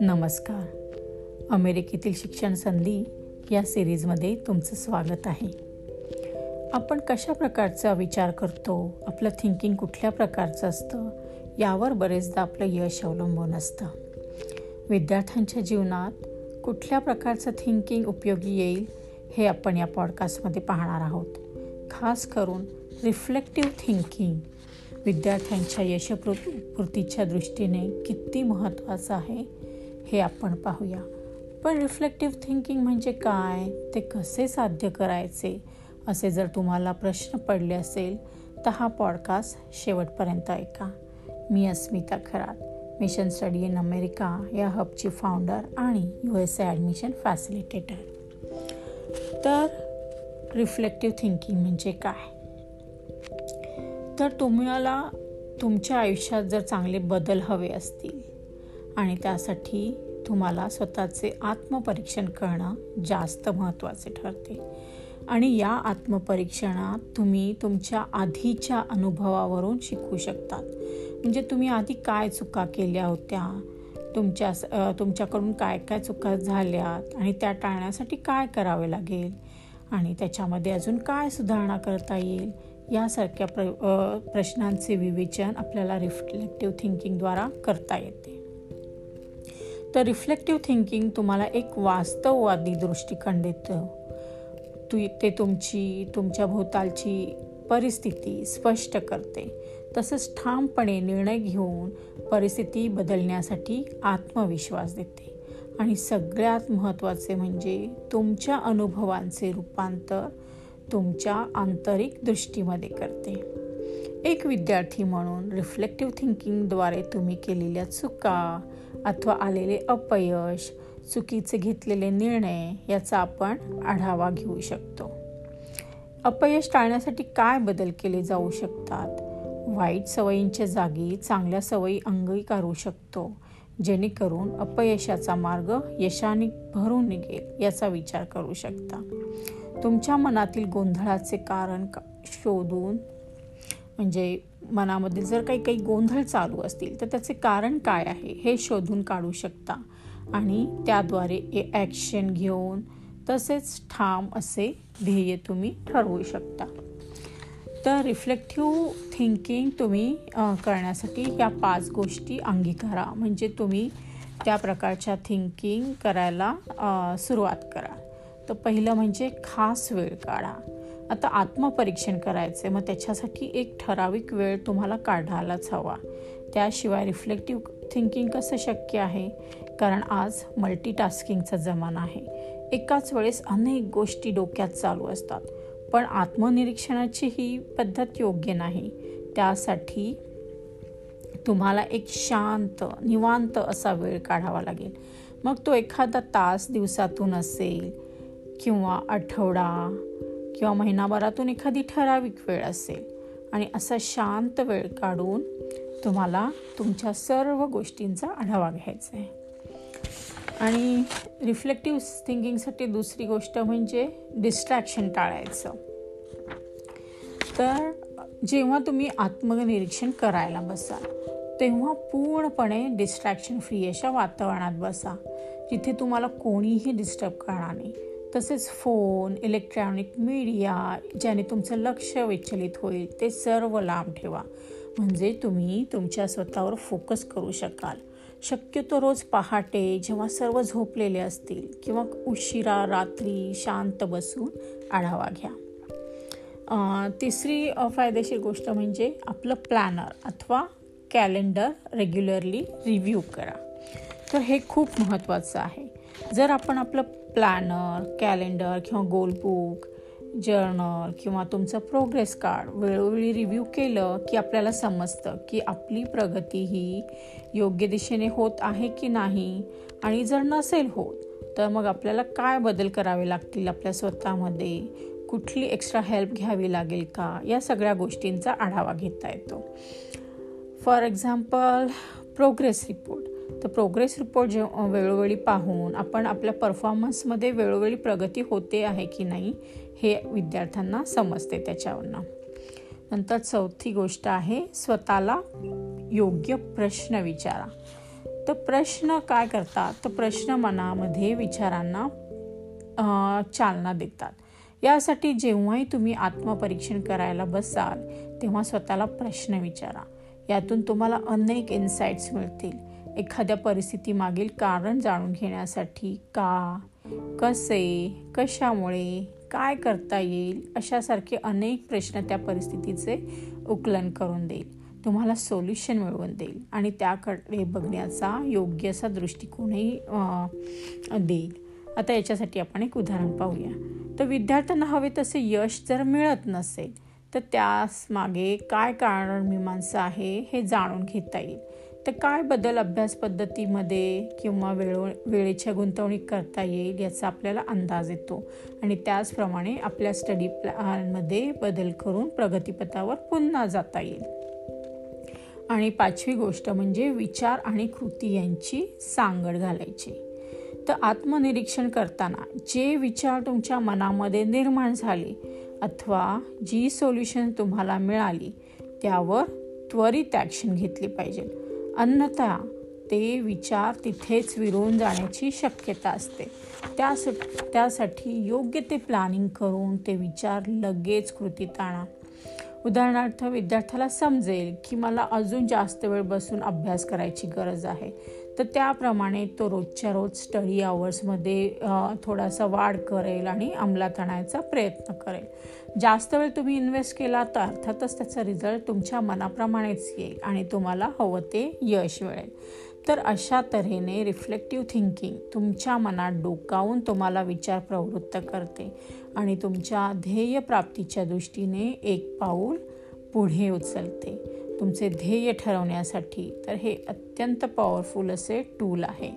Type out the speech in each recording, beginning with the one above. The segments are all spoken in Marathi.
नमस्कार. अमेरिकेतील शिक्षण संधी या सिरीजमध्ये तुमचं स्वागत आहे. आपण कशा प्रकारचा विचार करतो आपलं थिंकिंग कुठल्या प्रकारचं असतं यावर बरेचदा आपलं यश अवलंबून असतं. विद्यार्थ्यांच्या जीवनात कुठल्या प्रकारचं थिंकिंग उपयोगी येईल हे आपण या पॉडकास्टमध्ये पाहणार आहोत. खास करून रिफ्लेक्टिव्ह थिंकिंग विद्यार्थ्यांच्या यशपूर्तीच्या दृष्टीने किती महत्त्वाचं आहे हे आपण पाहूया. पण रिफ्लेक्टिव्ह थिंकिंग म्हणजे काय? ते कसे साध्य करायचे? असे जर तुम्हाला प्रश्न पडले असेल तर हा पॉडकास्ट शेवटपर्यंत ऐका. मी Asmita Kharat mission study in America या हबची फाउंडर आणि U S A admission facilitator तर रिफ्लेक्टिव्ह थिंकिंग म्हणजे काय? तर तुम्हाला तुमच्या आयुष्यात जर चांगले बदल हवे असतील आणि त्यासाठी तुम्हाला स्वतःचे आत्मपरीक्षण करणं जास्त महत्त्वाचे ठरते. आणि या आत्मपरीक्षणात तुम्ही तुमच्या आधीच्या अनुभवावरून शिकू शकतात. म्हणजे तुम्ही आधी काय चुका केल्या होत्या? तुमच्या तुमच्याकडून काय काय चुका झाल्यात? आणि त्या टाळण्यासाठी काय करावे लागेल? आणि त्याच्यामध्ये अजून काय सुधारणा करता येईल? यासारख्या प्र प्रश्नांचे विवेचन आपल्याला रिफ्लेक्टिव्ह थिंकिंगद्वारा करता येते. तर रिफ्लेक्टिव्ह थिंकिंग तुम्हाला एक वास्तववादी दृष्टिकोन देतं. तु ते तुमची तुमच्या भोवतालची परिस्थिती स्पष्ट करते. तसंच ठामपणे निर्णय घेऊन परिस्थिती बदलण्यासाठी आत्मविश्वास देते. आणि सगळ्यात महत्त्वाचे म्हणजे तुमच्या अनुभवांचे रूपांतर तुमच्या आंतरिक दृष्टीमध्ये करते. एक विद्यार्थी म्हणून रिफ्लेक्टिव्ह थिंकिंगद्वारे तुम्ही केलेल्या चुका अथवा आलेले अपयश चुकीचे घेतलेले निर्णय याचा आपण आढावा घेऊ शकतो. अपयश टाळण्यासाठी काय बदल केले जाऊ शकतात? वाईट सवयींच्या जागी चांगल्या सवयी अंगीकारू शकतो जेणेकरून अपयशाचा मार्ग यशाने भरून निघेल याचा विचार करू शकता. तुमच्या मनातील गोंधळाचे कारण का शोधून म्हणजे मनामध्ये जर काही काही गोंधळ चालू असतील तर त्याचे कारण काय आहे हे शोधून काढू शकता. आणि त्याद्वारे ॲक्शन घेऊन तसेच ठाम असे ध्येय तुम्ही ठरवू शकता. तर रिफ्लेक्टिव्ह थिंकिंग तुम्ही करण्यासाठी या पाच गोष्टी अंगीकारा. म्हणजे तुम्ही त्या प्रकारच्या थिंकिंग करायला सुरुवात करा. तर पहिलं म्हणजे खास वेळ काढा. आता आत्मपरीक्षण करायचं आहे मग त्याच्यासाठी एक ठराविक वेळ तुम्हाला काढायलाच हवा. त्याशिवाय रिफ्लेक्टिव्ह थिंकिंग कसं शक्य आहे? कारण आज मल्टीटास्किंगचा जमाना आहे. एकाच वेळेस अनेक गोष्टी डोक्यात चालू असतात. पण आत्मनिरीक्षणाची ही पद्धत योग्य नाही. त्यासाठी तुम्हाला एक शांत निवांत असा वेळ काढावा लागेल. मग तो एखादा तास दिवसातून असेल किंवा आठवडा किंवा महिनाभरातून एखादी ठराविक वेळ असेल आणि असा शांत वेळ काढून तुम्हाला तुमच्या सर्व गोष्टींचा आढावा घ्यायचा आहे. आणि रिफ्लेक्टिव्ह थिंकिंगसाठी दुसरी गोष्ट म्हणजे डिस्ट्रॅक्शन टाळायचं. तर जेव्हा तुम्ही आत्मनिरीक्षण करायला बसाल तेव्हा पूर्णपणे डिस्ट्रॅक्शन फ्री अशा वातावरणात बसा जिथे तुम्हाला कोणीही डिस्टर्ब करणार नाही. तसेच फोन इलेक्ट्रॉनिक मीडिया ज्याने तुमचं लक्ष विचलित होईल ते सर्व लांब ठेवा. म्हणजे तुम्ही तुमच्या स्वतःवर फोकस करू शकाल. शक्यतो रोज पहाटे जेव्हा सर्व झोपलेले असतील किंवा उशिरा रात्री शांत बसून आढावा घ्या. तिसरी फायदेशीर गोष्ट म्हणजे आपलं प्लॅनर अथवा कॅलेंडर रेग्युलरली रिव्ह्यू करा. तर हे खूप महत्त्वाचं आहे. जर आपण आपलं प्लॅनर कॅलेंडर किंवा गोल बुक जर्नल किंवा तुमचं प्रोग्रेस कार्ड वेळोवेळी रिव्ह्यू केलं की आपल्याला समजतं की आपली प्रगती ही योग्य दिशेने होत आहे की नाही आणि जर नसेल होत तर मग आपल्याला काय बदल करावे लागतील आपल्या स्वतःमध्ये? कुठली एक्स्ट्रा हेल्प घ्यावी लागेल का? या सगळ्या गोष्टींचा आढावा घेता येतो. फॉर एक्झाम्पल प्रोग्रेस रिपोर्ट तर प्रोग्रेस रिपोर्ट जे वेळोवेळी पाहून आपण आपल्या परफॉर्मन्समध्ये वेळोवेळी प्रगती होते आहे की नाही हे विद्यार्थ्यांना समजते त्याच्यावरनं. नंतर चौथी गोष्ट आहे स्वतःला योग्य प्रश्न विचारा. तर प्रश्न काय करतात? तर प्रश्न मनामध्ये विचारांना चालना देतात. यासाठी जेव्हाही तुम्ही आत्मपरीक्षण करायला बसाल तेव्हा स्वतःला प्रश्न विचारा. यातून तुम्हाला अनेक इन्साइट्स मिळतील. एखाद्या परिस्थितीमागील कारण जाणून घेण्यासाठी का कसे कशामुळे काय करता येईल अशासारखे अनेक प्रश्न त्या परिस्थितीचे उकलन करून देईल. तुम्हाला सोल्युशन मिळवून देईल आणि त्याकडे बघण्याचा योग्य असा दृष्टिकोनही देईल. आता याच्यासाठी आपण एक उदाहरण पाहूया. तर विद्यार्थ्यांना हवे तसे यश जर मिळत नसेल तर त्यास मागे काय कारण मीमांसा आहे हे जाणून घेता येईल. तर काय बदल अभ्यास पद्धतीमध्ये किंवा वेळो वेळेच्या गुंतवणूक करता येईल याचा आपल्याला अंदाज येतो. आणि त्याचप्रमाणे आपल्या स्टडी प्लॅनमध्ये बदल करून प्रगतीपथावर पुन्हा जाता येईल. आणि पाचवी गोष्ट म्हणजे विचार आणि कृती यांची सांगड घालायची. तर आत्मनिरीक्षण करताना जे विचार तुमच्या मनामध्ये निर्माण झाले अथवा जी सोल्युशन तुम्हाला मिळाली त्यावर त्वरित ॲक्शन घेतली पाहिजे. अन्यथा ते विचार तिथेच विरून जाण्याची शक्यता असते. त्यास त्यासाठी योग्य ते प्लॅनिंग करून ते विचार लगेच कृतीत आणा. उदाहरणार्थ विद्यार्थ्याला समजेल की मला अजून जास्त वेळ बसून अभ्यास करायची गरज आहे. तर त्याप्रमाणे तो रोजच्या रोज स्टडी आवर्समध्ये थोडासा वाढ करेल आणि अंमलात आणायचा प्रयत्न करेल. जास्त वेळ तुम्ही इन्व्हेस्ट केला तर अर्थातच त्याचा रिझल्ट तुमच्या मनाप्रमाणेच येईल आणि तुम्हाला हवं ते यश मिळेल. तर अशा तऱ्हेने रिफ्लेक्टिव्ह थिंकिंग तुमच्या मनात डोकावून तुम्हाला विचार प्रवृत्त करते आणि तुमच्या ध्येयप्राप्तीच्या दृष्टीने एक पाऊल पुढे उचलते. तुमचे ध्येय ठरवण्यासाठी तर हे अत्यंत पॉवरफुल असे टूल आहे.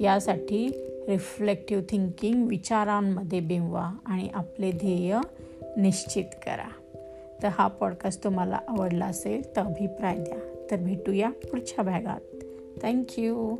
यासाठी रिफ्लेक्टिव्ह थिंकिंग विचारांमध्ये बिंवा आणि आपले ध्येय निश्चित करा. तर हा पॉडकास्ट तुम्हाला आवडला असेल तर अभिप्राय द्या. तर भेटूया पुढच्या भागात. थँक्यू